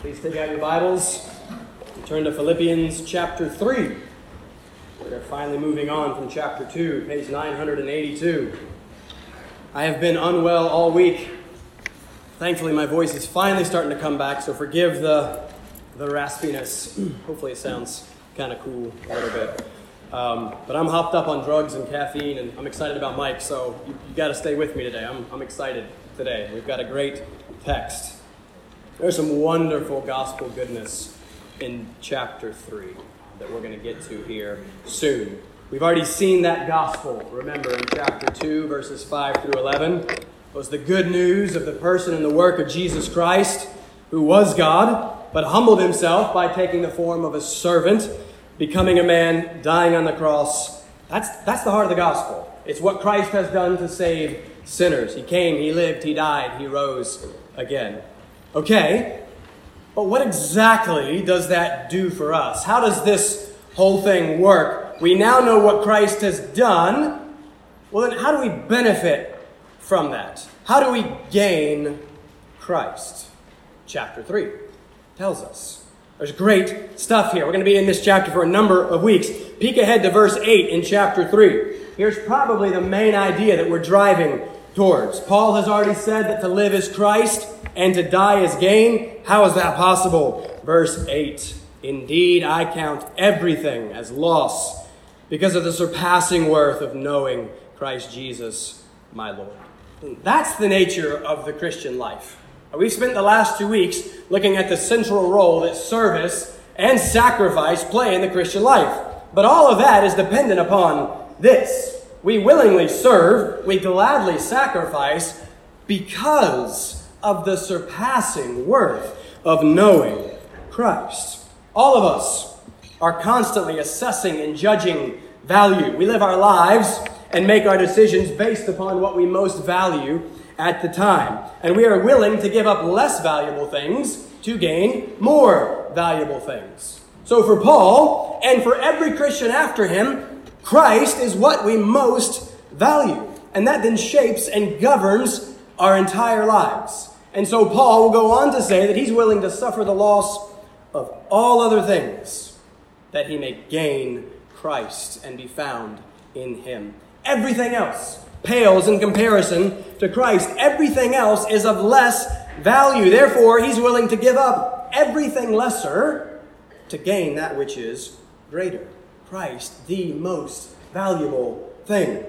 Please take out your Bibles and turn to Philippians chapter 3. We're finally moving on from chapter 2, page 982. I have been unwell all week. Thankfully, my voice is finally starting to come back, so forgive the, the raspiness. Hopefully, it sounds kind of cool a little bit. Um, but I'm hopped up on drugs and caffeine, and I'm excited about Mike, so you, you got to stay with me today. I'm, I'm excited today. We've got a great text. There's some wonderful gospel goodness in chapter 3 that we're going to get to here soon. We've already seen that gospel, remember, in chapter 2, verses 5 through 11. It was the good news of the person and the work of Jesus Christ, who was God, but humbled himself by taking the form of a servant becoming a man, dying on the cross. That's, that's the heart of the gospel. It's what Christ has done to save sinners. He came, He lived, He died, He rose again. Okay, but what exactly does that do for us? How does this whole thing work? We now know what Christ has done. Well, then, how do we benefit from that? How do we gain Christ? Chapter 3 tells us. There's great stuff here. We're going to be in this chapter for a number of weeks. Peek ahead to verse 8 in chapter 3. Here's probably the main idea that we're driving towards. Paul has already said that to live is Christ and to die is gain. How is that possible? Verse 8 Indeed, I count everything as loss because of the surpassing worth of knowing Christ Jesus, my Lord. That's the nature of the Christian life. We've spent the last two weeks looking at the central role that service and sacrifice play in the Christian life. But all of that is dependent upon this. We willingly serve, we gladly sacrifice because of the surpassing worth of knowing Christ. All of us are constantly assessing and judging value. We live our lives and make our decisions based upon what we most value at the time. And we are willing to give up less valuable things to gain more valuable things. So for Paul, and for every Christian after him, Christ is what we most value. And that then shapes and governs our entire lives. And so Paul will go on to say that he's willing to suffer the loss of all other things that he may gain Christ and be found in him. Everything else pales in comparison to Christ. Everything else is of less value. Therefore, he's willing to give up everything lesser to gain that which is greater. Christ, the most valuable thing.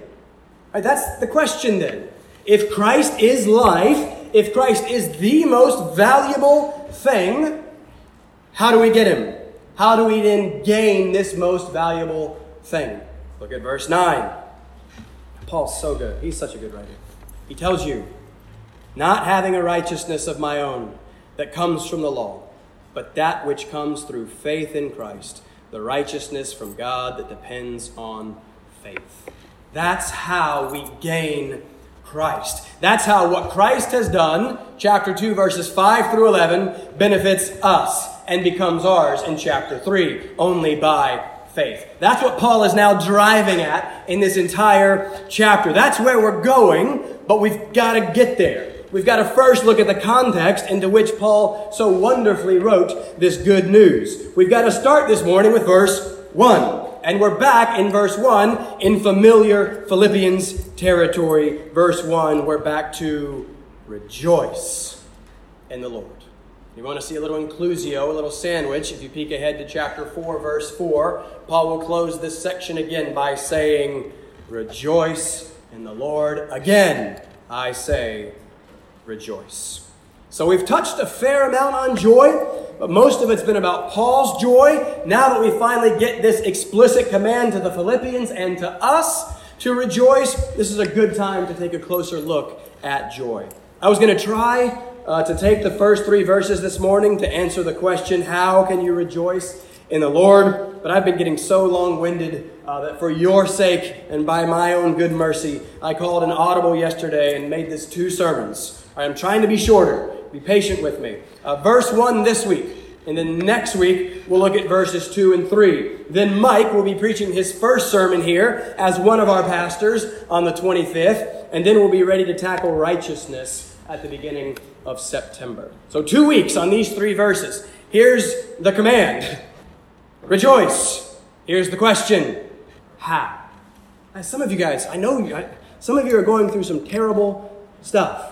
Right, that's the question then. If Christ is life, if Christ is the most valuable thing, how do we get him? How do we then gain this most valuable thing? Look at verse 9. Paul's so good. He's such a good writer. He tells you, not having a righteousness of my own that comes from the law, but that which comes through faith in Christ, the righteousness from God that depends on faith. That's how we gain Christ. That's how what Christ has done, chapter 2, verses 5 through 11, benefits us and becomes ours in chapter 3, only by faith. That's what Paul is now driving at in this entire chapter. That's where we're going, but we've got to get there. We've got to first look at the context into which Paul so wonderfully wrote this good news. We've got to start this morning with verse 1. And we're back in verse 1 in familiar Philippians territory. Verse 1, we're back to rejoice in the Lord. You want to see a little inclusio, a little sandwich. If you peek ahead to chapter 4, verse 4, Paul will close this section again by saying, Rejoice in the Lord. Again, I say, rejoice. So we've touched a fair amount on joy, but most of it's been about Paul's joy. Now that we finally get this explicit command to the Philippians and to us to rejoice, this is a good time to take a closer look at joy. I was going to try uh, to take the first three verses this morning to answer the question, How can you rejoice in the Lord? But I've been getting so long winded uh, that for your sake and by my own good mercy, I called an audible yesterday and made this two sermons. I am trying to be shorter. Be patient with me. Uh, verse 1 this week. And then next week, we'll look at verses 2 and 3. Then Mike will be preaching his first sermon here as one of our pastors on the 25th. And then we'll be ready to tackle righteousness at the beginning of September. So, two weeks on these three verses. Here's the command Rejoice. Here's the question How? Some of you guys, I know you, some of you are going through some terrible stuff.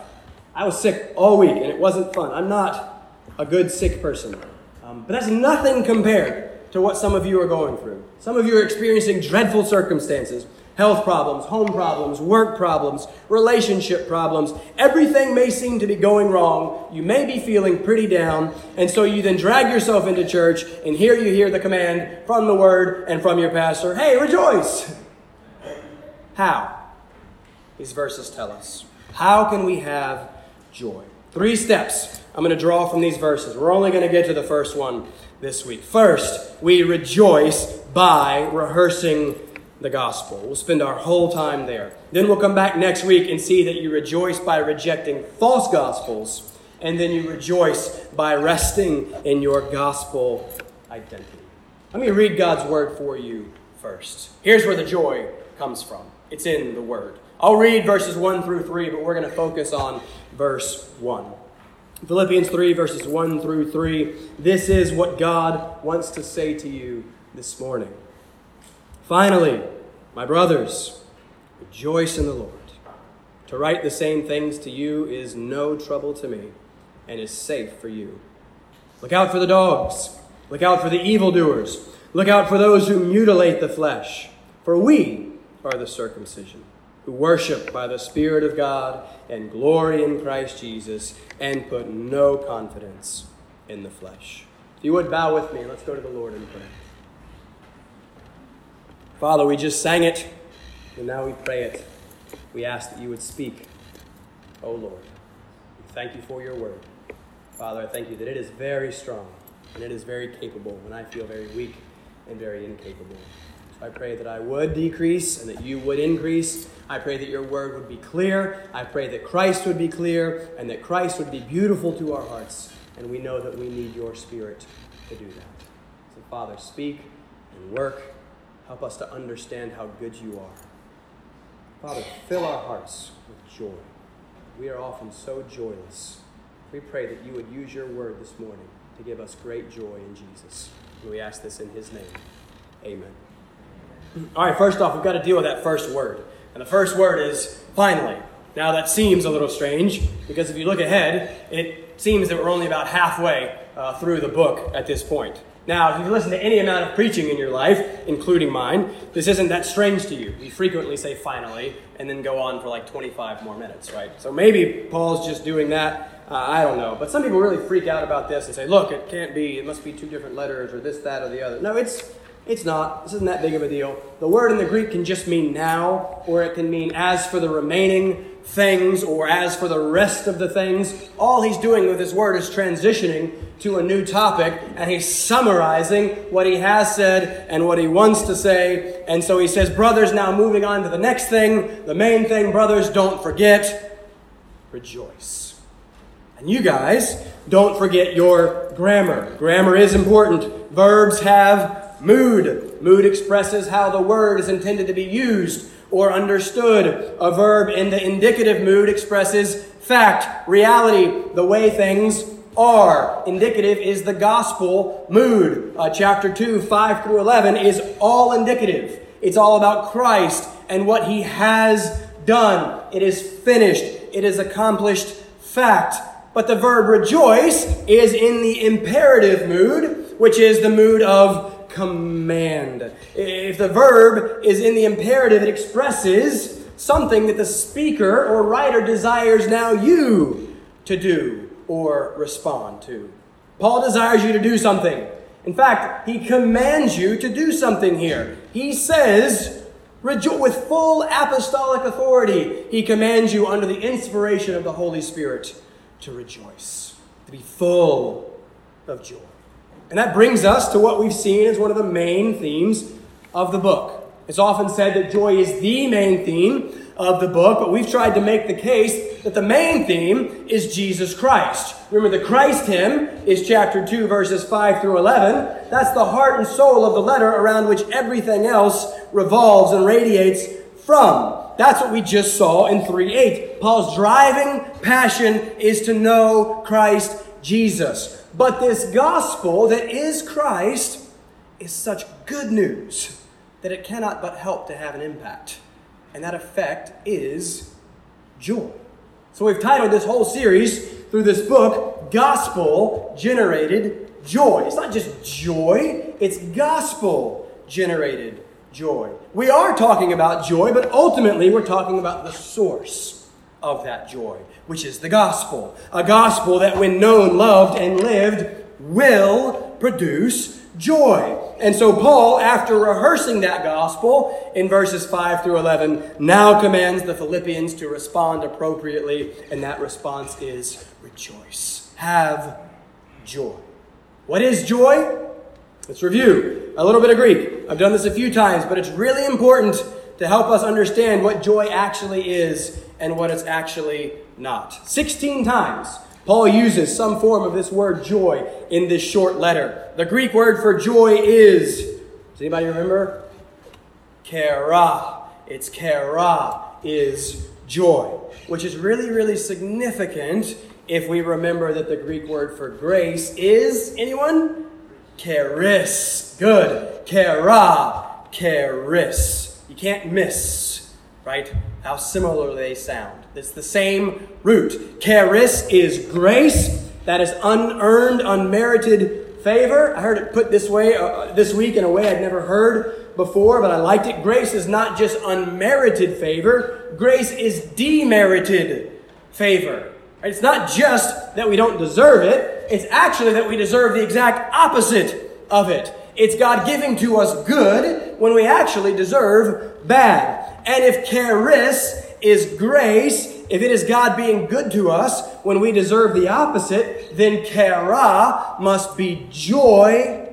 I was sick all week and it wasn't fun. I'm not a good sick person. Um, but that's nothing compared to what some of you are going through. Some of you are experiencing dreadful circumstances health problems, home problems, work problems, relationship problems. Everything may seem to be going wrong. You may be feeling pretty down. And so you then drag yourself into church, and here you hear the command from the word and from your pastor hey, rejoice! How? These verses tell us. How can we have joy? Three steps I'm going to draw from these verses. We're only going to get to the first one this week. First, we rejoice by rehearsing the gospel. We'll spend our whole time there. Then we'll come back next week and see that you rejoice by rejecting false gospels, and then you rejoice by resting in your gospel identity. Let me read God's word for you first. Here's where the joy comes from it's in the word. I'll read verses 1 through 3, but we're going to focus on verse 1. Philippians 3, verses 1 through 3. This is what God wants to say to you this morning. Finally, my brothers, rejoice in the Lord. To write the same things to you is no trouble to me and is safe for you. Look out for the dogs. Look out for the evildoers. Look out for those who mutilate the flesh. For we are the circumcision, worship by the Spirit of God and glory in Christ Jesus and put no confidence in the flesh. If you would bow with me, let's go to the Lord in prayer. Father, we just sang it, and now we pray it. We ask that you would speak, O Lord. We thank you for your word. Father, I thank you that it is very strong and it is very capable when I feel very weak and very incapable. I pray that I would decrease and that you would increase. I pray that your word would be clear. I pray that Christ would be clear and that Christ would be beautiful to our hearts. And we know that we need your spirit to do that. So, Father, speak and work Help us to understand how good you are. Father, fill our hearts with joy. We are often so joyless. We pray that you would use your word this morning to give us great joy in Jesus. And we ask this in his name. Amen. All right, first off, we've got to deal with that first word. And the first word is finally. Now, that seems a little strange because if you look ahead, it seems that we're only about halfway uh, through the book at this point. Now, if you listen to any amount of preaching in your life, including mine, this isn't that strange to you. We frequently say finally and then go on for like 25 more minutes, right? So maybe Paul's just doing that. Uh, I don't know. But some people really freak out about this and say, look, it can't be, it must be two different letters or this, that, or the other. No, it's, it's not. This isn't that big of a deal. The word in the Greek can just mean now, or it can mean as for the remaining things, or as for the rest of the things. All he's doing with his word is transitioning to a new topic, and he's summarizing what he has said and what he wants to say. And so he says, Brothers, now moving on to the next thing, the main thing, brothers, don't forget, rejoice. And you guys, don't forget your grammar. Grammar is important. Verbs have mood. Mood expresses how the word is intended to be used or understood. A verb in the indicative mood expresses fact, reality, the way things are. Indicative is the gospel mood. Uh, chapter 2, 5 through 11 is all indicative. It's all about Christ and what he has done. It is finished, it is accomplished fact. But the verb rejoice is in the imperative mood, which is the mood of command. If the verb is in the imperative, it expresses something that the speaker or writer desires now you to do or respond to. Paul desires you to do something. In fact, he commands you to do something here. He says, with full apostolic authority, he commands you under the inspiration of the Holy Spirit to rejoice, to be full of joy. And that brings us to what we've seen as one of the main themes of the book. It's often said that joy is the main theme of the book, but we've tried to make the case that the main theme is Jesus Christ. Remember, the Christ hymn is chapter 2, verses 5 through 11. That's the heart and soul of the letter around which everything else revolves and radiates from. That's what we just saw in 3 8. Paul's driving passion is to know Christ Jesus. But this gospel that is Christ is such good news that it cannot but help to have an impact. And that effect is joy. So we've titled this whole series through this book, Gospel Generated Joy. It's not just joy, it's gospel generated joy. We are talking about joy, but ultimately we're talking about the source of that joy, which is the gospel. A gospel that, when known, loved, and lived, will produce joy. And so, Paul, after rehearsing that gospel in verses 5 through 11, now commands the Philippians to respond appropriately, and that response is rejoice. Have joy. What is joy? Let's review a little bit of Greek. I've done this a few times, but it's really important to help us understand what joy actually is and what it's actually not. 16 times Paul uses some form of this word joy in this short letter. The Greek word for joy is, does anybody remember? Chara. It's chara is joy, which is really, really significant if we remember that the Greek word for grace is, anyone? Charis. Good. Chara. Charis. You can't miss, right? How similar they sound. It's the same root. Charis is grace. That is unearned, unmerited favor. I heard it put this way uh, this week in a way I'd never heard before, but I liked it. Grace is not just unmerited favor. Grace is demerited favor. It's not just that we don't deserve it, it's actually that we deserve the exact opposite of it. It's God giving to us good when we actually deserve bad. And if charis is grace, if it is God being good to us when we deserve the opposite, then chara must be joy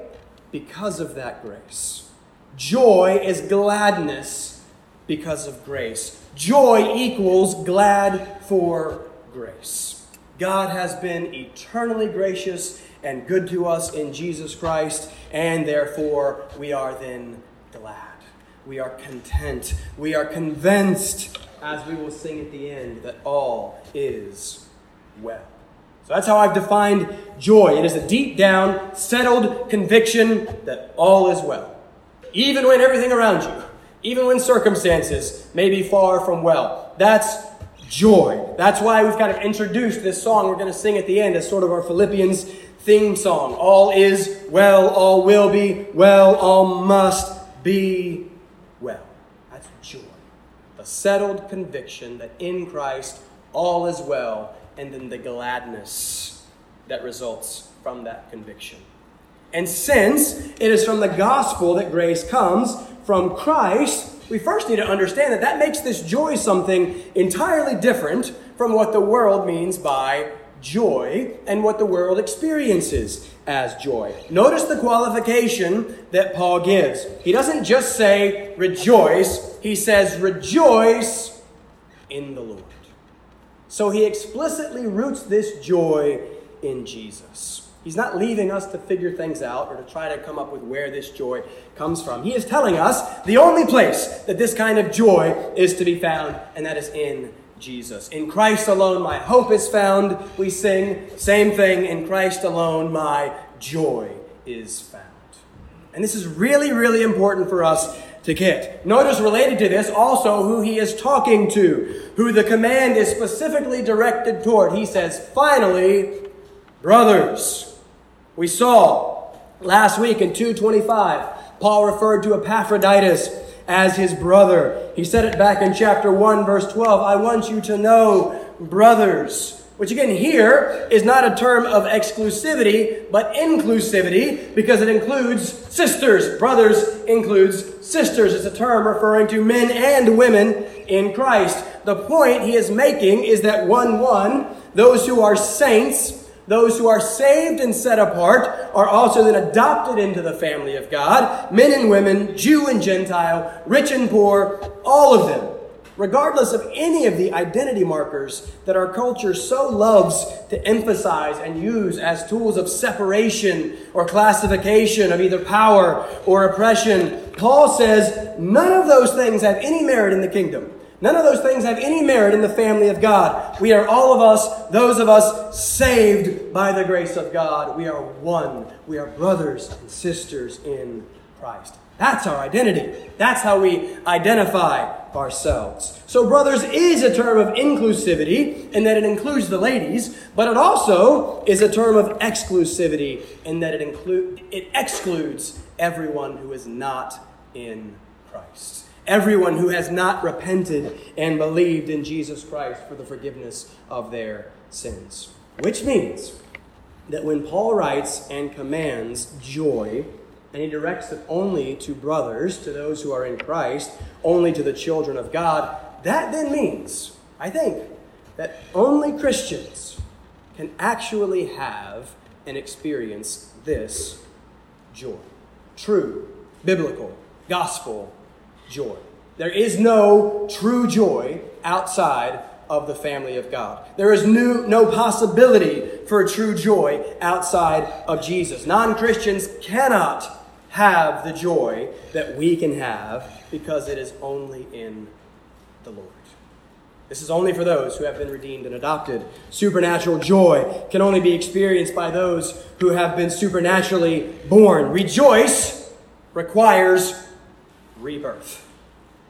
because of that grace. Joy is gladness because of grace. Joy equals glad for grace. God has been eternally gracious and good to us in Jesus Christ, and therefore we are then. We are content. We are convinced, as we will sing at the end, that all is well. So that's how I've defined joy. It is a deep down, settled conviction that all is well. Even when everything around you, even when circumstances may be far from well. That's joy. That's why we've kind of introduced this song we're going to sing at the end as sort of our Philippians theme song. All is well, all will be well, all must be well. That's joy. The settled conviction that in Christ all is well, and then the gladness that results from that conviction. And since it is from the gospel that grace comes, from Christ, we first need to understand that that makes this joy something entirely different from what the world means by joy and what the world experiences as joy. Notice the qualification that Paul gives. He doesn't just say rejoice, he says rejoice in the Lord. So he explicitly roots this joy in Jesus. He's not leaving us to figure things out or to try to come up with where this joy comes from. He is telling us the only place that this kind of joy is to be found, and that is in Jesus. In Christ alone, my hope is found. We sing, same thing, in Christ alone, my joy is found. And this is really, really important for us to get. Notice related to this also who he is talking to, who the command is specifically directed toward. He says, finally, brothers. We saw last week in 225, Paul referred to Epaphroditus as his brother. He said it back in chapter 1, verse 12. I want you to know, brothers. Which again, here is not a term of exclusivity, but inclusivity, because it includes sisters. Brothers includes sisters. It's a term referring to men and women in Christ. The point he is making is that 1 1, those who are saints, those who are saved and set apart are also then adopted into the family of God. Men and women, Jew and Gentile, rich and poor, all of them. Regardless of any of the identity markers that our culture so loves to emphasize and use as tools of separation or classification of either power or oppression, Paul says none of those things have any merit in the kingdom. None of those things have any merit in the family of God. We are all of us, those of us saved by the grace of God. We are one. We are brothers and sisters in Christ. That's our identity. That's how we identify ourselves. So, brothers is a term of inclusivity in that it includes the ladies, but it also is a term of exclusivity in that it, include, it excludes everyone who is not in Christ. Everyone who has not repented and believed in Jesus Christ for the forgiveness of their sins. Which means that when Paul writes and commands joy, and he directs it only to brothers, to those who are in Christ, only to the children of God. That then means, I think, that only Christians can actually have and experience this joy. True, biblical, gospel joy. There is no true joy outside of the family of God. There is no, no possibility for true joy outside of Jesus. Non Christians cannot have the joy that we can have because it is only in the Lord. This is only for those who have been redeemed and adopted. Supernatural joy can only be experienced by those who have been supernaturally born. Rejoice requires rebirth.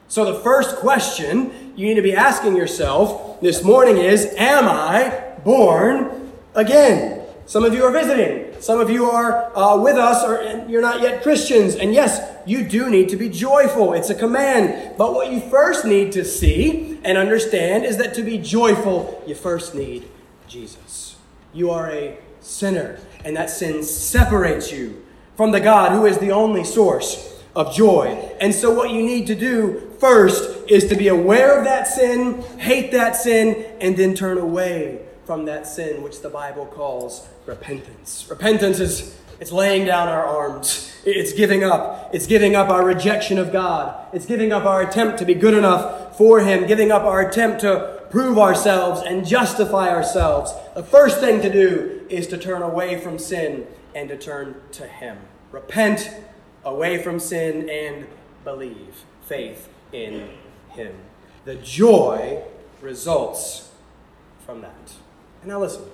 So, the first question you need to be asking yourself this morning is Am I born again? Some of you are visiting. Some of you are uh, with us, or you're not yet Christians. And yes, you do need to be joyful. It's a command. But what you first need to see and understand is that to be joyful, you first need Jesus. You are a sinner, and that sin separates you from the God who is the only source of joy. And so, what you need to do first is to be aware of that sin, hate that sin, and then turn away from that sin, which the Bible calls repentance. Repentance is it's laying down our arms. It's giving up. It's giving up our rejection of God. It's giving up our attempt to be good enough for Him, giving up our attempt to prove ourselves and justify ourselves. The first thing to do is to turn away from sin and to turn to Him. Repent away from sin and believe. Faith in Him. The joy results from that. And now listen,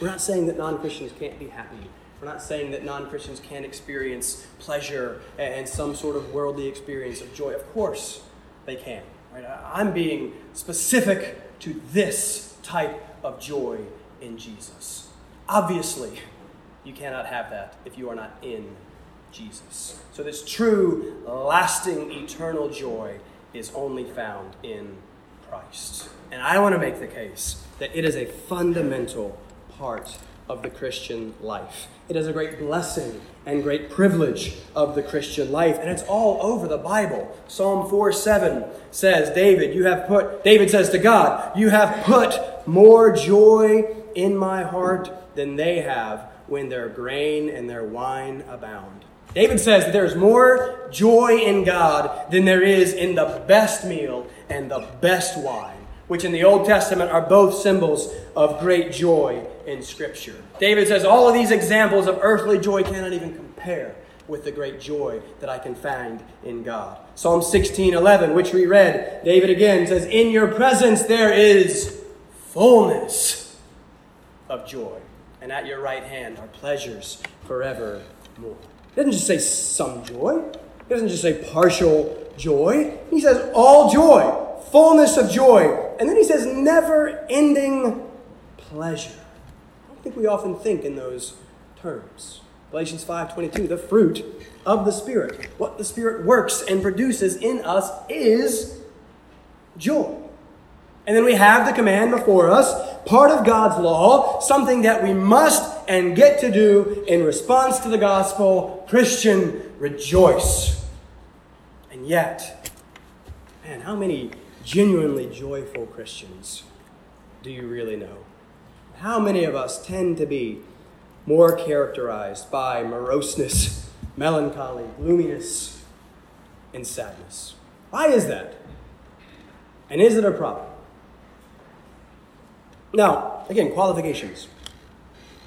we're not saying that non Christians can't be happy. We're not saying that non Christians can't experience pleasure and some sort of worldly experience of joy. Of course, they can. Right? I'm being specific to this type of joy in Jesus. Obviously, you cannot have that if you are not in Jesus. So, this true, lasting, eternal joy is only found in Christ. And I want to make the case that it is a fundamental part of the Christian life. It is a great blessing and great privilege of the Christian life, and it's all over the Bible. Psalm 4 7 says, David, you have put, David says to God, You have put more joy in my heart than they have when their grain and their wine abound. David says that there's more joy in God than there is in the best meal and the best wine which in the Old Testament are both symbols of great joy in Scripture. David says all of these examples of earthly joy cannot even compare with the great joy that I can find in God. Psalm 16 11, which we read, David again says, In your presence there is fullness of joy, and at your right hand are pleasures forevermore. He doesn't just say some joy, he doesn't just say partial joy, he says all joy fullness of joy. And then he says, never ending pleasure. I don't think we often think in those terms. Galatians 5:22, the fruit of the Spirit. What the Spirit works and produces in us is joy. And then we have the command before us, part of God's law, something that we must and get to do in response to the gospel. Christian, rejoice. And yet, man, how many genuinely joyful Christians do you really know? How many of us tend to be more characterized by moroseness, melancholy, gloominess, and sadness? Why is that? And is it a problem? Now, again, qualifications.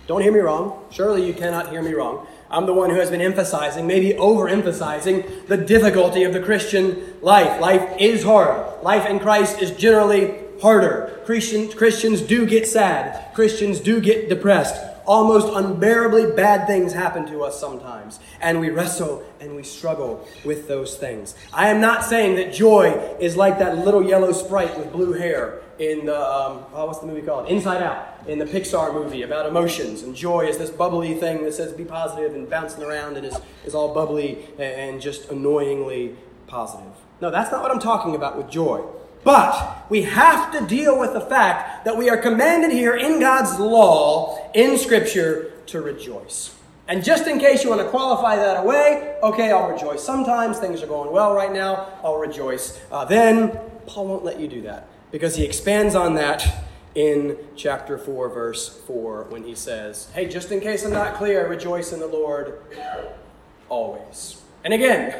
Don't hear me wrong. Surely you cannot hear me wrong. I'm the one who has been emphasizing, maybe overemphasizing, the difficulty of the Christian life. Life is hard. Life in Christ is generally harder. Christian, Christians do get sad. Christians do get depressed. Almost unbearably bad things happen to us sometimes. And we wrestle and we struggle with those things. I am not saying that joy is like that little yellow sprite with blue hair in the, um, oh, what's the movie called? Inside Out, in the Pixar movie about emotions. And joy is this bubbly thing that says be positive and bouncing around and is, is all bubbly and just annoyingly positive. No, that's not what I'm talking about with joy. But we have to deal with the fact that we are commanded here in God's law, in Scripture, to rejoice. And just in case you want to qualify that away, okay, I'll rejoice. Sometimes things are going well right now, I'll rejoice. Uh, then, Paul won't let you do that because he expands on that in chapter 4, verse 4, when he says, Hey, just in case I'm not clear, rejoice in the Lord always. And again,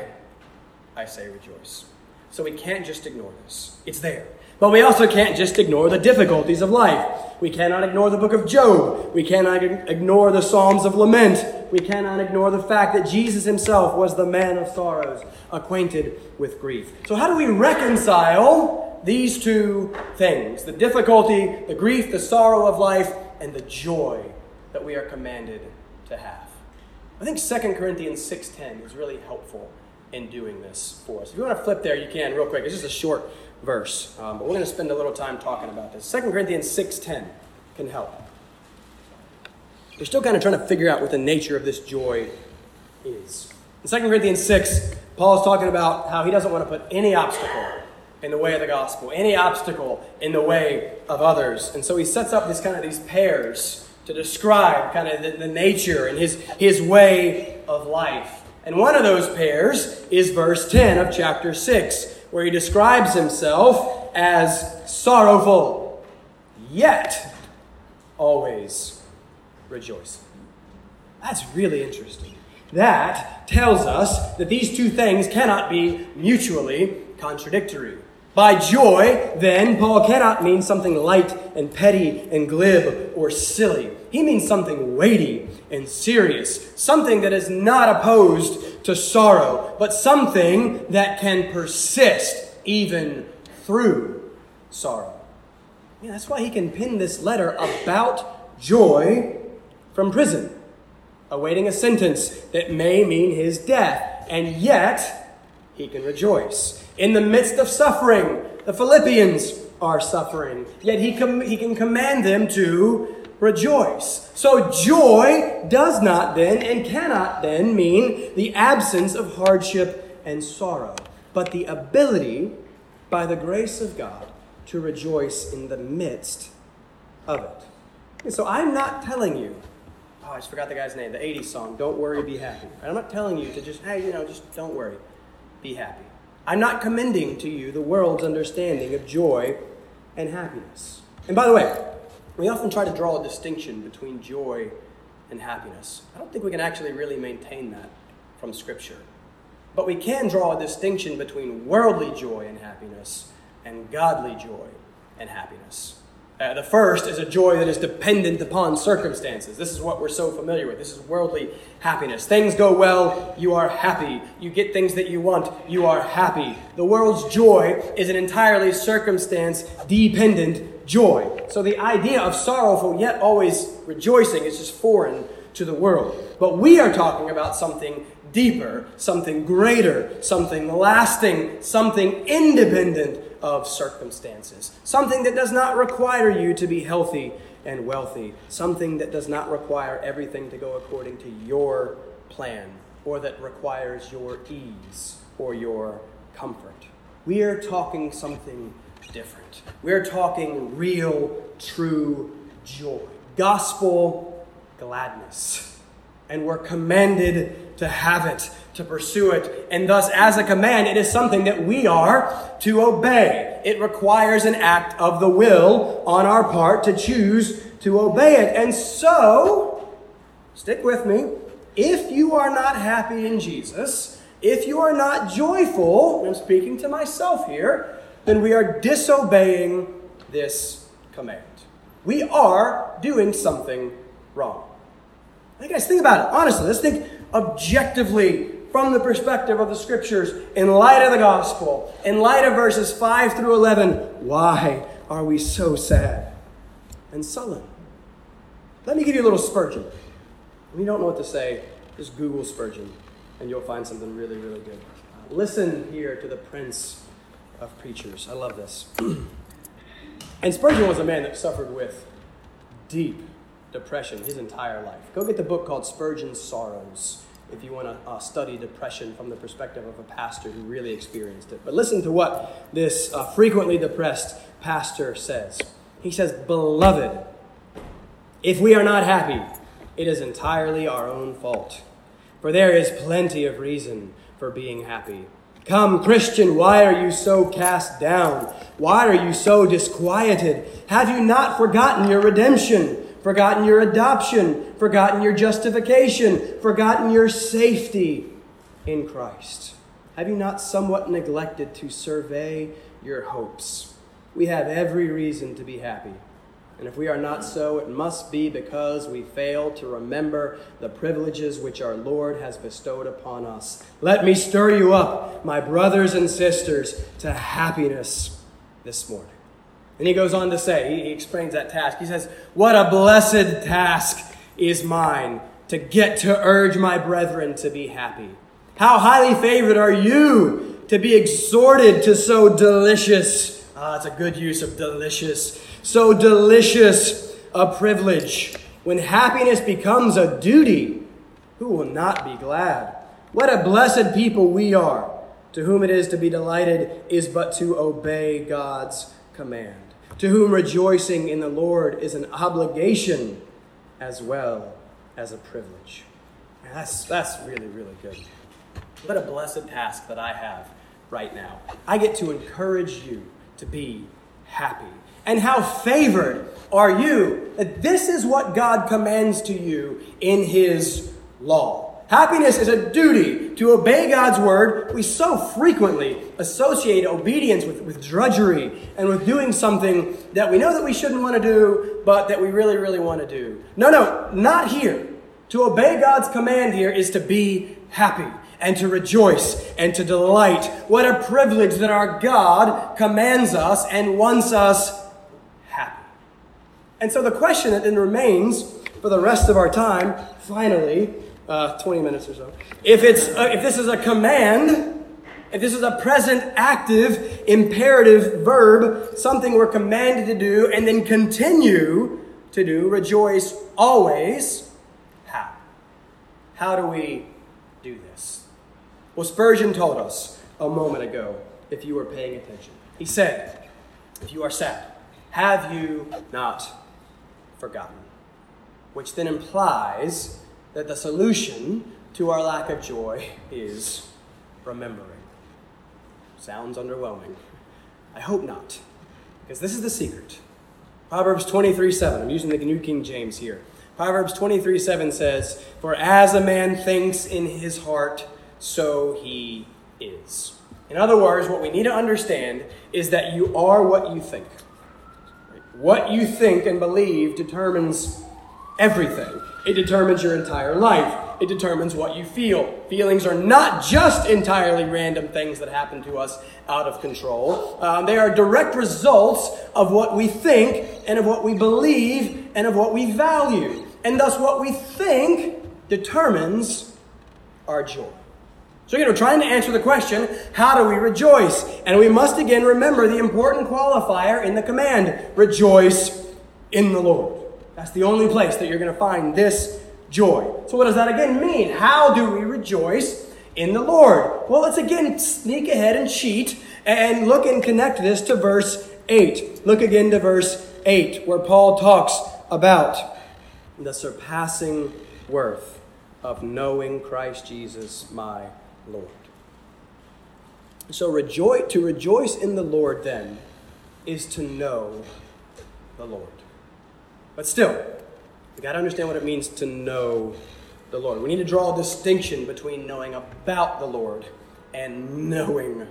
I say rejoice. So we can't just ignore this. It's there. But we also can't just ignore the difficulties of life. We cannot ignore the book of Job. We cannot ignore the Psalms of Lament. We cannot ignore the fact that Jesus himself was the man of sorrows, acquainted with grief. So, how do we reconcile these two things the difficulty, the grief, the sorrow of life, and the joy that we are commanded to have. I think 2 Corinthians 6.10 is really helpful in doing this for us. If you want to flip there, you can real quick. It's just a short verse, um, but we're going to spend a little time talking about this. 2 Corinthians 6.10 can help. We're still kind of trying to figure out what the nature of this joy is. In 2 Corinthians 6, Paul is talking about how he doesn't want to put any obstacle in the way of the gospel, any obstacle in the way of others. And so he sets up this kind of these pairs to describe kind of the, the nature and his, his way of life. And one of those pairs is verse 10 of chapter 6, where he describes himself as sorrowful, yet always rejoicing. That's really interesting. That tells us that these two things cannot be mutually contradictory. By joy, then, Paul cannot mean something light and petty and glib or silly. He means something weighty and serious, something that is not opposed to sorrow, but something that can persist even through sorrow. Yeah, that's why he can pin this letter about joy from prison, awaiting a sentence that may mean his death, and yet he can rejoice in the midst of suffering. The Philippians are suffering, yet he, com- he can command them to rejoice. So joy does not then and cannot then mean the absence of hardship and sorrow, but the ability, by the grace of God, to rejoice in the midst of it. And so I'm not telling you, oh, I just forgot the guy's name, the 80s song, Don't Worry, Be Happy. I'm not telling you to just, hey, you know, just don't worry, be happy. I'm not commending to you the world's understanding of joy and happiness. And by the way, we often try to draw a distinction between joy and happiness. I don't think we can actually really maintain that from Scripture. But we can draw a distinction between worldly joy and happiness and godly joy and happiness. Uh, the first is a joy that is dependent upon circumstances. This is what we're so familiar with. This is worldly happiness. Things go well, you are happy. You get things that you want, you are happy. The world's joy is an entirely circumstance dependent joy. So the idea of sorrowful yet always rejoicing is just foreign to the world. But we are talking about something deeper, something greater, something lasting, something independent of circumstances. Something that does not require you to be healthy and wealthy. Something that does not require everything to go according to your plan or that requires your ease or your comfort. We are talking something different. We're talking real, true joy, gospel gladness. And we're commanded to have it to pursue it. And thus, as a command, it is something that we are to obey. It requires an act of the will on our part to choose to obey it. And so, stick with me. If you are not happy in Jesus, if you are not joyful, I'm speaking to myself here, then we are disobeying this command. We are doing something wrong. You guys think about it, honestly. Let's think objectively from the perspective of the scriptures in light of the gospel, in light of verses 5 through 11. Why are we so sad and sullen? Let me give you a little Spurgeon. If you don't know what to say, just Google Spurgeon and you'll find something really, really good. Listen here to the prince of preachers. I love this. and Spurgeon was a man that suffered with deep depression his entire life. Go get the book called Spurgeon's Sorrows if you want to uh, study depression from the perspective of a pastor who really experienced it. But listen to what this uh, frequently depressed pastor says. He says, Beloved, if we are not happy, it is entirely our own fault. For there is plenty of reason for being happy. Come, Christian, why are you so cast down? Why are you so disquieted? Have you not forgotten your redemption? Forgotten your adoption, forgotten your justification, forgotten your safety in Christ? Have you not somewhat neglected to survey your hopes? We have every reason to be happy. And if we are not so, it must be because we fail to remember the privileges which our Lord has bestowed upon us. Let me stir you up, my brothers and sisters, to happiness this morning. And he goes on to say, he, explains that task. He says, What a blessed task is mine to get to urge my brethren to be happy. How highly favored are you to be exhorted to so delicious, ah, it's a good use of delicious, so delicious a privilege. When happiness becomes a duty, who will not be glad? What a blessed people we are. To whom it is to be delighted is but to obey God's command to whom rejoicing in the Lord is an obligation as well as a privilege. And that's, that's really, really good. What a blessed task that I have right now. I get to encourage you to be happy. And how favored are you that this is what God commands to you in His law. Happiness is a duty to obey God's word. We so frequently associate obedience with, with drudgery and with doing something that we know that we shouldn't want to do, but that we really, really want to do. No, no, not here. To obey God's command here is to be happy and to rejoice and to delight. What a privilege that our God commands us and wants us happy. And so the question that then remains for the rest of our time, finally, uh, 20 minutes or so. If, it's, uh, if this is a command, if this is a present active imperative verb, something we're commanded to do and then continue to do, rejoice always, how? How do we do this? Well, Spurgeon told us a moment ago, if you were paying attention. He said, If you are sad, have you not forgotten? Which then implies that the solution to our lack of joy is remembering. Sounds underwhelming. I hope not, because this is the secret. Proverbs 23 7. I'm using the New King James here. Proverbs 23 7 says, For as a man thinks in his heart, so he is. In other words, what we need to understand is that you are what you think. What you think and believe determines everything. It determines your entire life. It determines what you feel. Feelings are not just entirely random things that happen to us out of control. Um, they are direct results of what we think and of what we believe and of what we value. And thus, what we think determines our joy. So, again, we're trying to answer the question how do we rejoice? And we must again remember the important qualifier in the command rejoice in the Lord. That's the only place that you're going to find this joy. So, what does that again mean? How do we rejoice in the Lord? Well, let's again sneak ahead and cheat and look and connect this to verse 8. Look again to verse 8, where Paul talks about the surpassing worth of knowing Christ Jesus, my Lord. So, rejoice, to rejoice in the Lord then is to know the Lord. But still, we got to understand what it means to know the Lord. We need to draw a distinction between knowing about the Lord and knowing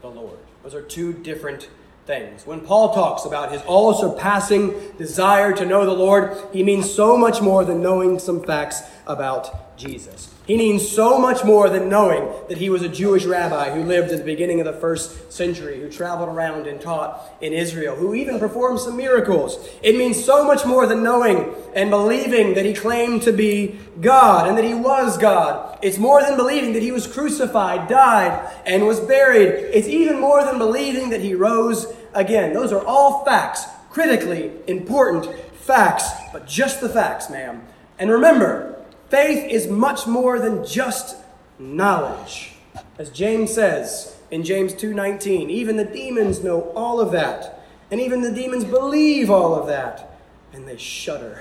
the Lord. Those are two different things. When Paul talks about his all surpassing desire to know the Lord, he means so much more than knowing some facts about Jesus. He means so much more than knowing that he was a Jewish rabbi who lived at the beginning of the first century, who traveled around and taught in Israel, who even performed some miracles. It means so much more than knowing and believing that he claimed to be God and that he was God. It's more than believing that he was crucified, died, and was buried. It's even more than believing that he rose again. Those are all facts, critically important facts, but just the facts, ma'am. And remember, Faith is much more than just knowledge. As James says in James 2:19, even the demons know all of that, and even the demons believe all of that, and they shudder.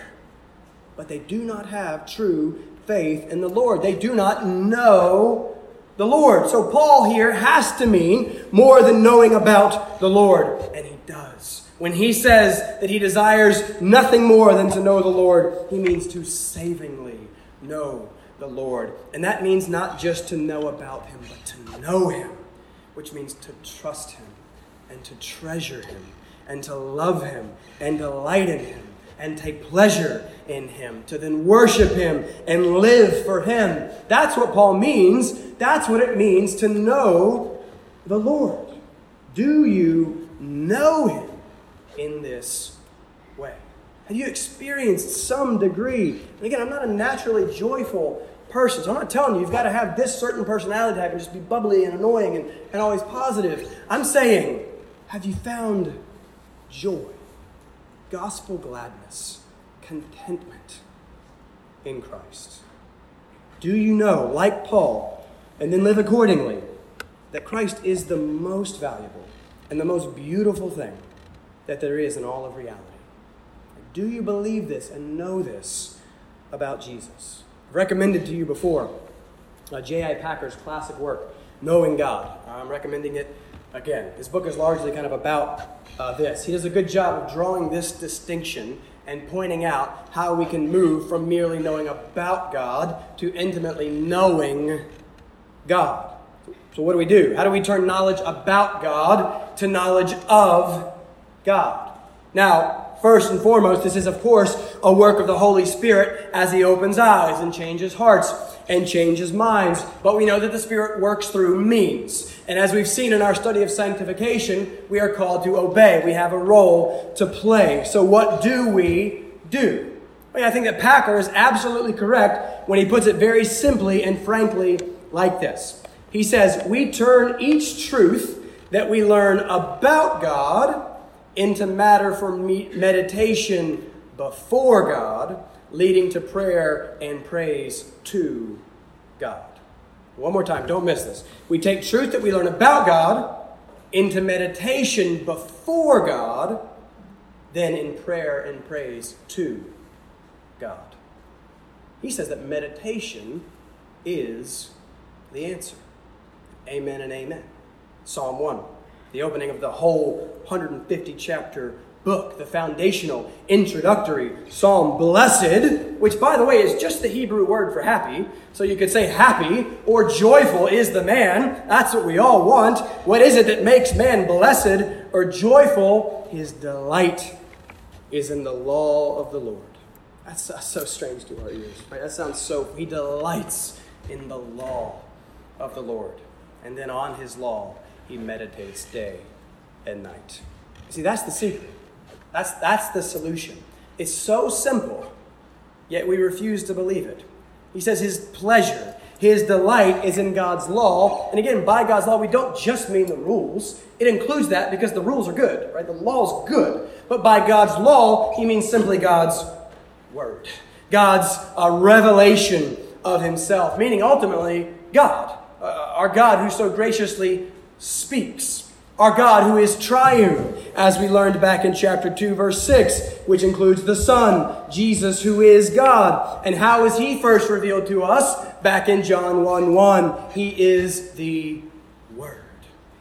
But they do not have true faith in the Lord. They do not know the Lord. So Paul here has to mean more than knowing about the Lord, and he does. When he says that he desires nothing more than to know the Lord, he means to savingly know the Lord. And that means not just to know about him, but to know him, which means to trust him and to treasure him and to love him and delight in him and take pleasure in him, to then worship him and live for him. That's what Paul means. That's what it means to know the Lord. Do you know him in this? Have you experienced some degree? And again, I'm not a naturally joyful person, so I'm not telling you you've got to have this certain personality type and just be bubbly and annoying and, and always positive. I'm saying, have you found joy, gospel gladness, contentment in Christ? Do you know, like Paul, and then live accordingly, that Christ is the most valuable and the most beautiful thing that there is in all of reality? Do you believe this and know this about Jesus? I've recommended to you before uh, J.I. Packer's classic work, Knowing God. I'm recommending it again. This book is largely kind of about uh, this. He does a good job of drawing this distinction and pointing out how we can move from merely knowing about God to intimately knowing God. So, what do we do? How do we turn knowledge about God to knowledge of God? Now, First and foremost, this is, of course, a work of the Holy Spirit as He opens eyes and changes hearts and changes minds. But we know that the Spirit works through means. And as we've seen in our study of sanctification, we are called to obey. We have a role to play. So, what do we do? I, mean, I think that Packer is absolutely correct when he puts it very simply and frankly like this. He says, We turn each truth that we learn about God into matter for meditation before God, leading to prayer and praise to God. One more time, don't miss this. We take truth that we learn about God into meditation before God, then in prayer and praise to God. He says that meditation is the answer. Amen and amen. Psalm 1 the opening of the whole 150 chapter book, the foundational introductory psalm, blessed, which by the way is just the Hebrew word for happy. So you could say happy or joyful is the man. That's what we all want. What is it that makes man blessed or joyful? His delight is in the law of the Lord. That's so strange to our ears, right? That sounds so. He delights in the law of the Lord. And then on his law, he meditates day and night. See, that's the secret. That's, that's the solution. It's so simple, yet we refuse to believe it. He says his pleasure, his delight is in God's law. And again, by God's law, we don't just mean the rules. It includes that because the rules are good, right? The law's good. But by God's law, he means simply God's word, God's uh, revelation of himself, meaning ultimately God, uh, our God who so graciously speaks. Our God who is triune, as we learned back in chapter 2, verse 6, which includes the Son, Jesus, who is God. And how is he first revealed to us? Back in John 1 1. He is the Word.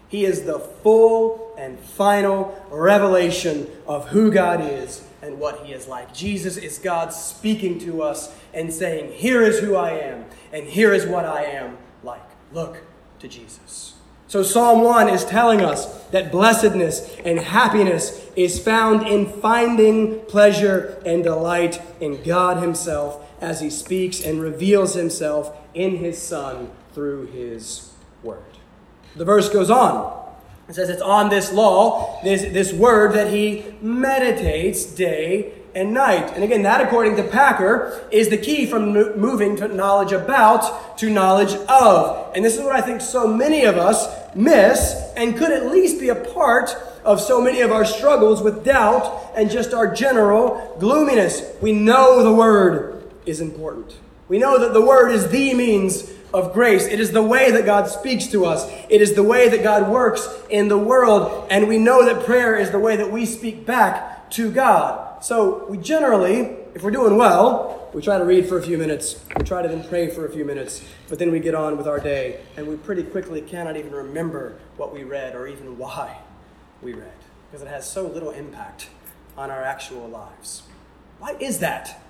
He is the full and final revelation of who God is and what he is like. Jesus is God speaking to us and saying, Here is who I am, and here is what I am like. Look to Jesus. So, Psalm 1 is telling us that blessedness and happiness is found in finding pleasure and delight in God Himself as He speaks and reveals Himself in His Son through His Word. The verse goes on. It says it's on this law, this, this word that he meditates day and night. And again, that, according to Packer, is the key from moving to knowledge about to knowledge of. And this is what I think so many of us miss and could at least be a part of so many of our struggles with doubt and just our general gloominess. We know the Word is important. We know that the Word is the means of grace. It is the way that God speaks to us. It is the way that God works in the world. And we know that prayer is the way that we speak back to God. So we generally, if we're doing well, we try to read for a few minutes. We try to then pray for a few minutes. But then we get on with our day, and we pretty quickly cannot even remember what we read or even why we read, because it has so little impact on our actual lives. Why is that?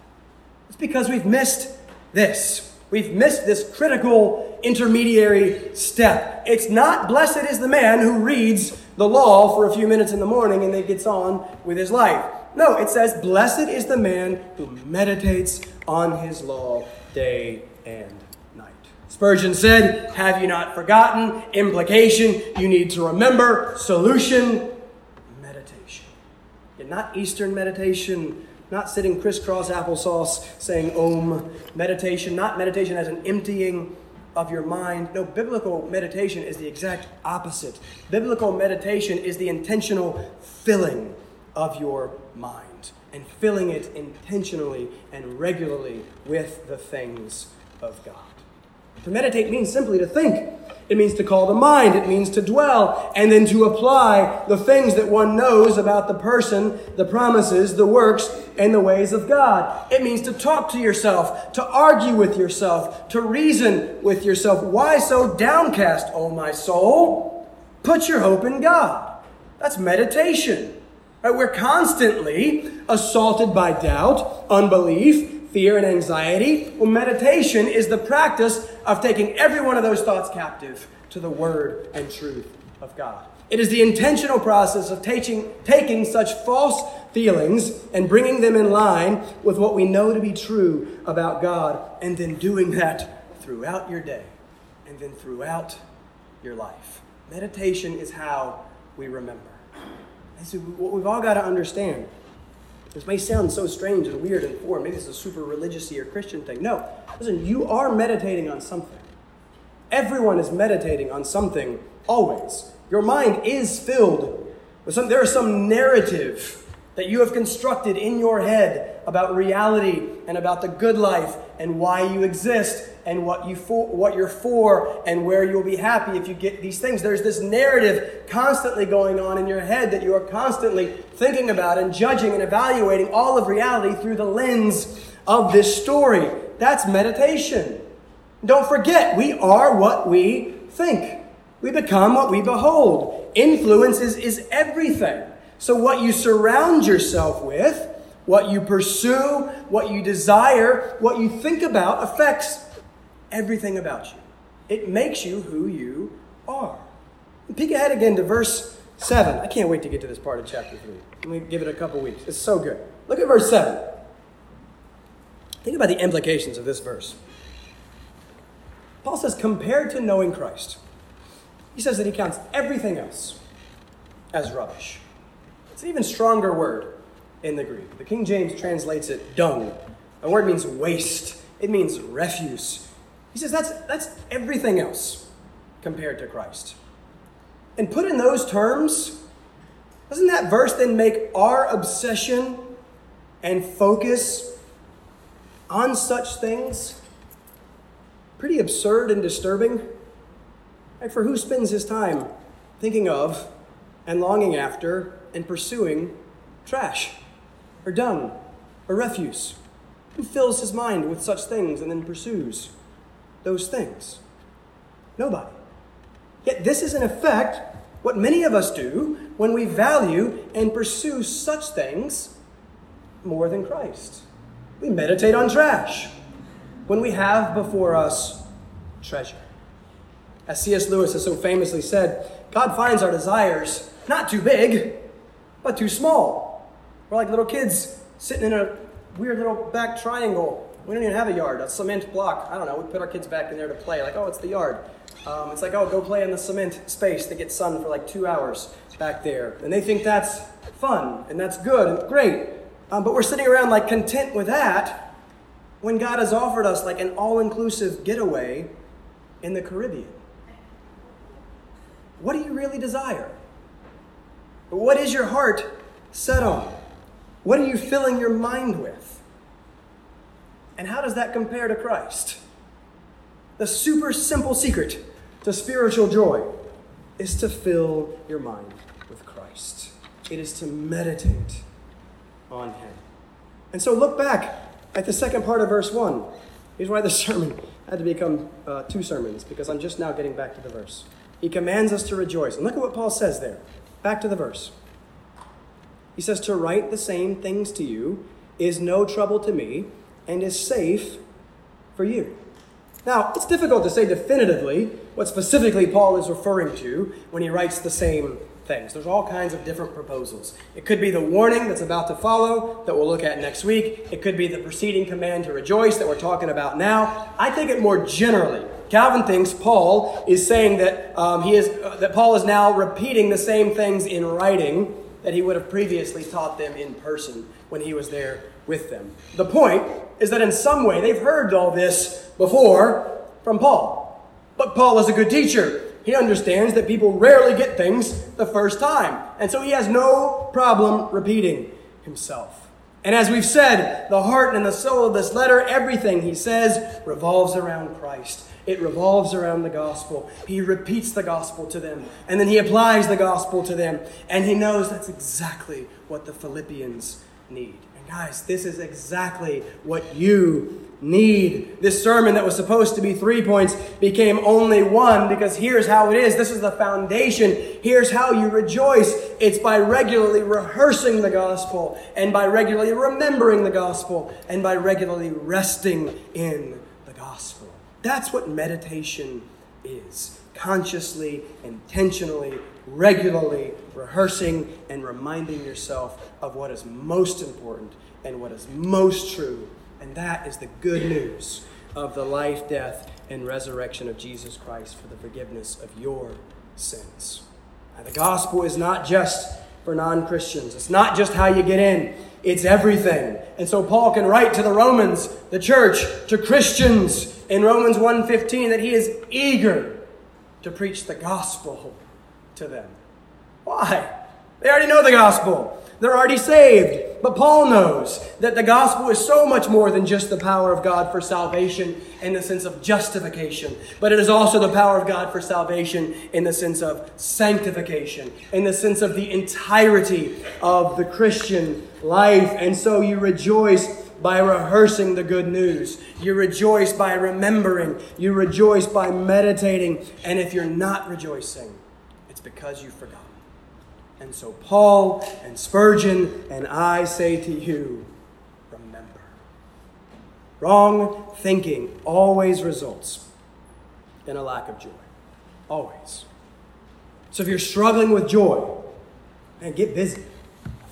It's because we've missed this. We've missed this critical intermediary step. It's not blessed is the man who reads the law for a few minutes in the morning and then gets on with his life. No, it says, Blessed is the man who meditates on his law day and night. Spurgeon said, Have you not forgotten? Implication, you need to remember. Solution, meditation. Yet not Eastern meditation, not sitting crisscross applesauce saying om. Meditation, not meditation as an emptying of your mind. No, biblical meditation is the exact opposite. Biblical meditation is the intentional filling of your mind and filling it intentionally and regularly with the things of God. To meditate means simply to think. It means to call to mind. It means to dwell and then to apply the things that one knows about the person, the promises, the works, and the ways of God. It means to talk to yourself, to argue with yourself, to reason with yourself. Why so downcast, O my soul? Put your hope in God. That's meditation. Right? We're constantly assaulted by doubt, unbelief, fear, and anxiety. Well, meditation is the practice of taking every one of those thoughts captive to the Word and truth of God. It is the intentional process of taking, taking such false feelings and bringing them in line with what we know to be true about God, and then doing that throughout your day and then throughout your life. Meditation is how we remember. This is what we've all got to understand. This may sound so strange and weird and foreign. Maybe it's a super religious or Christian thing. No. Listen, you are meditating on something. Everyone is meditating on something always. Your mind is filled with some, there is some narrative that you have constructed in your head about reality and about the good life and why you exist and what you for, what you're for and where you'll be happy if you get these things. There's this narrative constantly going on in your head that you are constantly thinking about and judging and evaluating all of reality through the lens of this story. That's meditation. Don't forget, we are what we think. We become what we behold. Influence is, is everything. So, what you surround yourself with, what you pursue, what you desire, what you think about affects everything about you. It makes you who you are. Peek ahead again to verse 7. I can't wait to get to this part of chapter 3. Let me give it a couple weeks. It's so good. Look at verse 7. Think about the implications of this verse. Paul says, compared to knowing Christ, he says that he counts everything else as rubbish. It's an even stronger word in the Greek. The King James translates it dung. The word means waste, it means refuse. He says that's, that's everything else compared to Christ. And put in those terms, doesn't that verse then make our obsession and focus on such things pretty absurd and disturbing? Right? For who spends his time thinking of and longing after and pursuing trash or dung or refuse? Who fills his mind with such things and then pursues? Those things? Nobody. Yet this is in effect what many of us do when we value and pursue such things more than Christ. We meditate on trash when we have before us treasure. As C.S. Lewis has so famously said, God finds our desires not too big, but too small. We're like little kids sitting in a weird little back triangle. We don't even have a yard, a cement block. I don't know. We put our kids back in there to play, like, oh, it's the yard. Um, it's like, oh, go play in the cement space that gets sun for like two hours back there. And they think that's fun and that's good and great. Um, but we're sitting around like content with that when God has offered us like an all inclusive getaway in the Caribbean. What do you really desire? What is your heart set on? What are you filling your mind with? And how does that compare to Christ? The super simple secret to spiritual joy is to fill your mind with Christ. It is to meditate on Him. And so look back at the second part of verse 1. Here's why the sermon had to become uh, two sermons, because I'm just now getting back to the verse. He commands us to rejoice. And look at what Paul says there. Back to the verse. He says, To write the same things to you is no trouble to me and is safe for you. Now, it's difficult to say definitively what specifically Paul is referring to when he writes the same things. There's all kinds of different proposals. It could be the warning that's about to follow that we'll look at next week. It could be the preceding command to rejoice that we're talking about now. I take it more generally. Calvin thinks Paul is saying that um, he is uh, that Paul is now repeating the same things in writing that he would have previously taught them in person when he was there with them. The point is that in some way they've heard all this before from Paul. But Paul is a good teacher. He understands that people rarely get things the first time. And so he has no problem repeating himself. And as we've said, the heart and the soul of this letter, everything he says revolves around Christ. It revolves around the gospel. He repeats the gospel to them, and then he applies the gospel to them. And he knows that's exactly what the Philippians need. Guys, this is exactly what you need. This sermon that was supposed to be three points became only one because here's how it is. This is the foundation. Here's how you rejoice. It's by regularly rehearsing the gospel and by regularly remembering the gospel and by regularly resting in the gospel. That's what meditation is. Consciously, intentionally, regularly rehearsing and reminding yourself of what is most important and what is most true and that is the good news of the life, death, and resurrection of Jesus Christ for the forgiveness of your sins. Now, the gospel is not just for non Christians, it's not just how you get in, it's everything. And so Paul can write to the Romans, the church, to Christians in Romans 1:15 that he is eager to preach the gospel to them. Why? They already know the gospel. They're already saved. But Paul knows that the gospel is so much more than just the power of God for salvation in the sense of justification, but it is also the power of God for salvation in the sense of sanctification, in the sense of the entirety of the Christian life. And so you rejoice by rehearsing the good news. You rejoice by remembering. You rejoice by meditating. And if you're not rejoicing, it's because you forgot. And so Paul and Spurgeon and I say to you, remember. Wrong thinking always results in a lack of joy. Always. So if you're struggling with joy, man, get busy.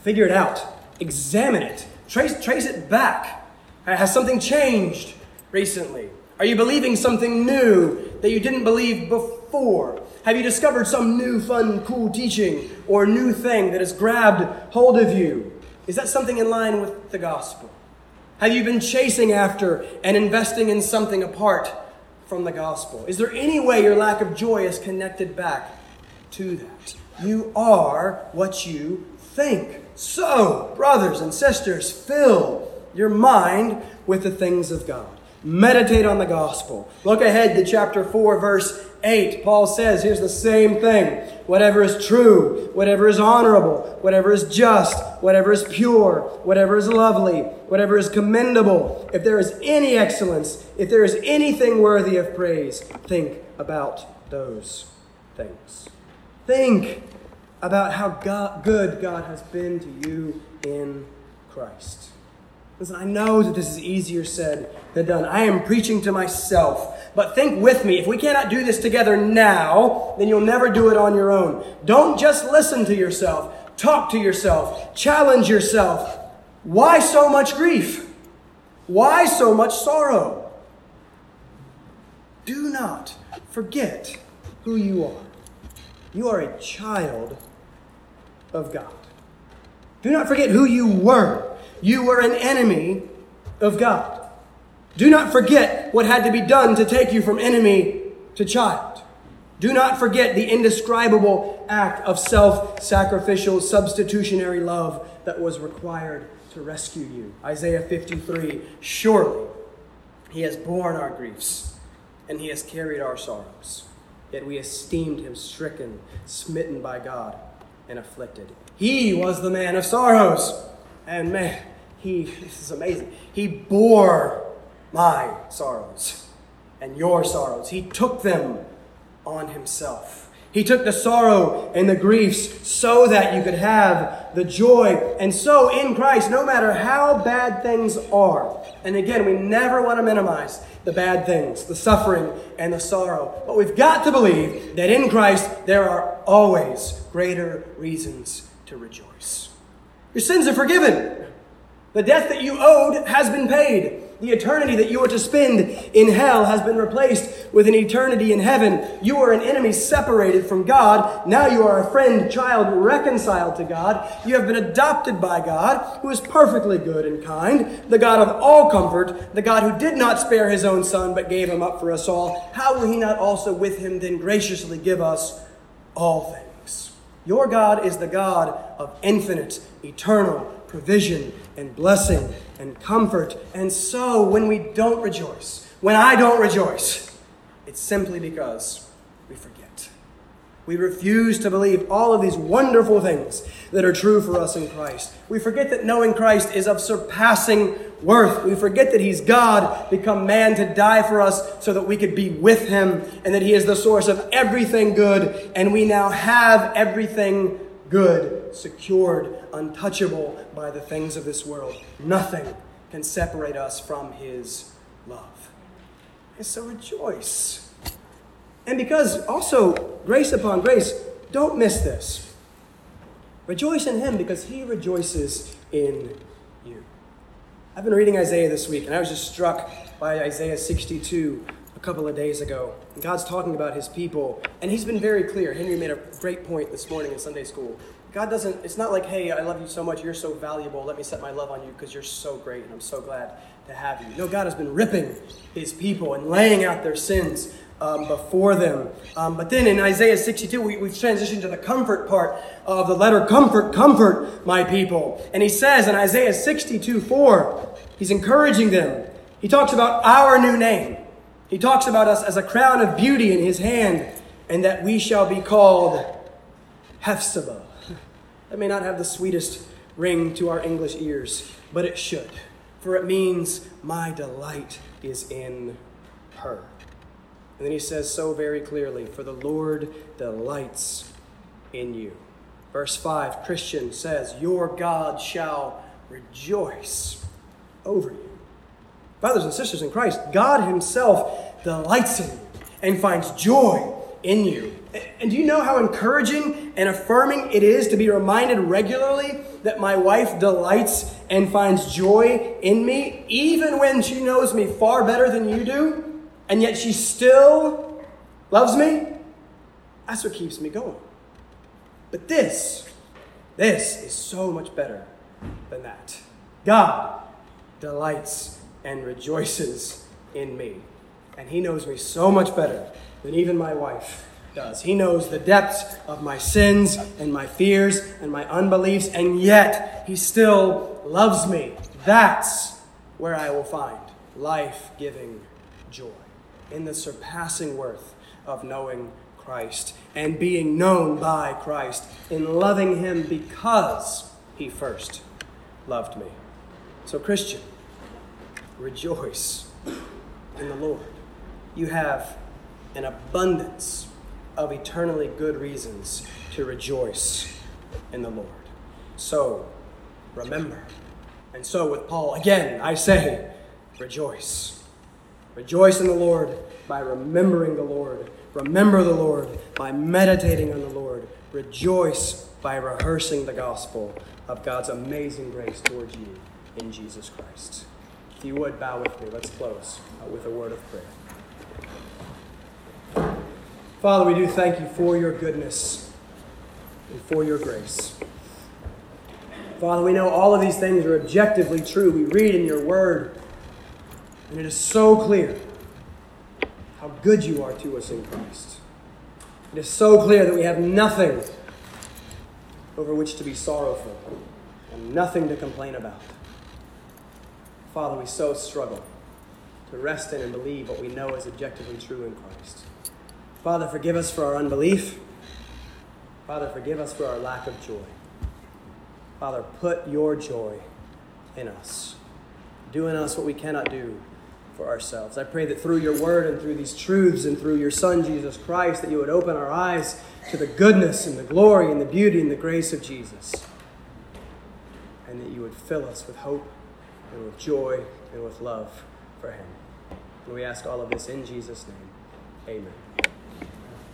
Figure it out. Examine it. Trace, trace it back. Has something changed recently? Are you believing something new that you didn't believe before? Have you discovered some new, fun, cool teaching or new thing that has grabbed hold of you? Is that something in line with the gospel? Have you been chasing after and investing in something apart from the gospel? Is there any way your lack of joy is connected back to that? You are what you think. So, brothers and sisters, fill your mind with the things of God. Meditate on the gospel. Look ahead to chapter 4, verse 8. Paul says, here's the same thing. Whatever is true, whatever is honorable, whatever is just, whatever is pure, whatever is lovely, whatever is commendable, if there is any excellence, if there is anything worthy of praise, think about those things. Think about how God, good God has been to you in Christ. Listen, I know that this is easier said than done. I am preaching to myself. But think with me. If we cannot do this together now, then you'll never do it on your own. Don't just listen to yourself. Talk to yourself. Challenge yourself. Why so much grief? Why so much sorrow? Do not forget who you are. You are a child of God. Do not forget who you were. You were an enemy of God. Do not forget what had to be done to take you from enemy to child. Do not forget the indescribable act of self sacrificial, substitutionary love that was required to rescue you. Isaiah 53 Surely he has borne our griefs and he has carried our sorrows. Yet we esteemed him stricken, smitten by God, and afflicted. He was the man of sorrows. And man, he, this is amazing. He bore my sorrows and your sorrows. He took them on himself. He took the sorrow and the griefs so that you could have the joy. And so in Christ, no matter how bad things are, and again, we never want to minimize the bad things, the suffering and the sorrow, but we've got to believe that in Christ there are always greater reasons to rejoice. Your sins are forgiven. The debt that you owed has been paid. The eternity that you are to spend in hell has been replaced with an eternity in heaven. You were an enemy separated from God. Now you are a friend, child, reconciled to God. You have been adopted by God, who is perfectly good and kind, the God of all comfort, the God who did not spare his own son but gave him up for us all. How will he not also with him then graciously give us all things? Your God is the God of infinite, eternal provision and blessing and comfort. And so when we don't rejoice, when I don't rejoice, it's simply because we forget. We refuse to believe all of these wonderful things that are true for us in Christ. We forget that knowing Christ is of surpassing worth. We forget that He's God, become man to die for us so that we could be with Him, and that He is the source of everything good, and we now have everything good, secured, untouchable by the things of this world. Nothing can separate us from His love. And so rejoice. And because also, grace upon grace, don't miss this. Rejoice in Him because He rejoices in you. I've been reading Isaiah this week, and I was just struck by Isaiah 62 a couple of days ago. God's talking about his people, and he's been very clear. Henry made a great point this morning in Sunday school. God doesn't, it's not like, hey, I love you so much, you're so valuable, let me set my love on you because you're so great and I'm so glad to have you. No, God has been ripping his people and laying out their sins um, before them. Um, but then in Isaiah 62, we, we've transitioned to the comfort part of the letter Comfort, comfort my people. And he says in Isaiah 62 4, he's encouraging them. He talks about our new name. He talks about us as a crown of beauty in his hand, and that we shall be called Hephzibah. That may not have the sweetest ring to our English ears, but it should, for it means my delight is in her. And then he says so very clearly, for the Lord delights in you. Verse 5, Christian says, Your God shall rejoice over you. Brothers and sisters in Christ, God Himself delights in you and finds joy in you. And do you know how encouraging and affirming it is to be reminded regularly that my wife delights and finds joy in me, even when she knows me far better than you do, and yet she still loves me? That's what keeps me going. But this, this is so much better than that. God delights and rejoices in me. And he knows me so much better than even my wife does. He knows the depths of my sins and my fears and my unbeliefs, and yet he still loves me. That's where I will find life giving joy in the surpassing worth of knowing Christ and being known by Christ, in loving him because he first loved me. So, Christian, rejoice in the Lord. You have an abundance of eternally good reasons to rejoice in the Lord. So, remember, And so with Paul, again, I say, rejoice. Rejoice in the Lord by remembering the Lord. Remember the Lord by meditating on the Lord. Rejoice by rehearsing the gospel of God's amazing grace towards you in Jesus Christ. If you would, bow with me. Let's close uh, with a word of prayer. Father, we do thank you for your goodness and for your grace. Father, we know all of these things are objectively true. We read in your word, and it is so clear how good you are to us in Christ. It is so clear that we have nothing over which to be sorrowful and nothing to complain about. Father, we so struggle to rest in and believe what we know is objectively true in Christ. Father, forgive us for our unbelief. Father, forgive us for our lack of joy. Father, put your joy in us. Do in us what we cannot do for ourselves. I pray that through your word and through these truths and through your Son, Jesus Christ, that you would open our eyes to the goodness and the glory and the beauty and the grace of Jesus. And that you would fill us with hope and with joy and with love for him. And we ask all of this in Jesus' name. Amen.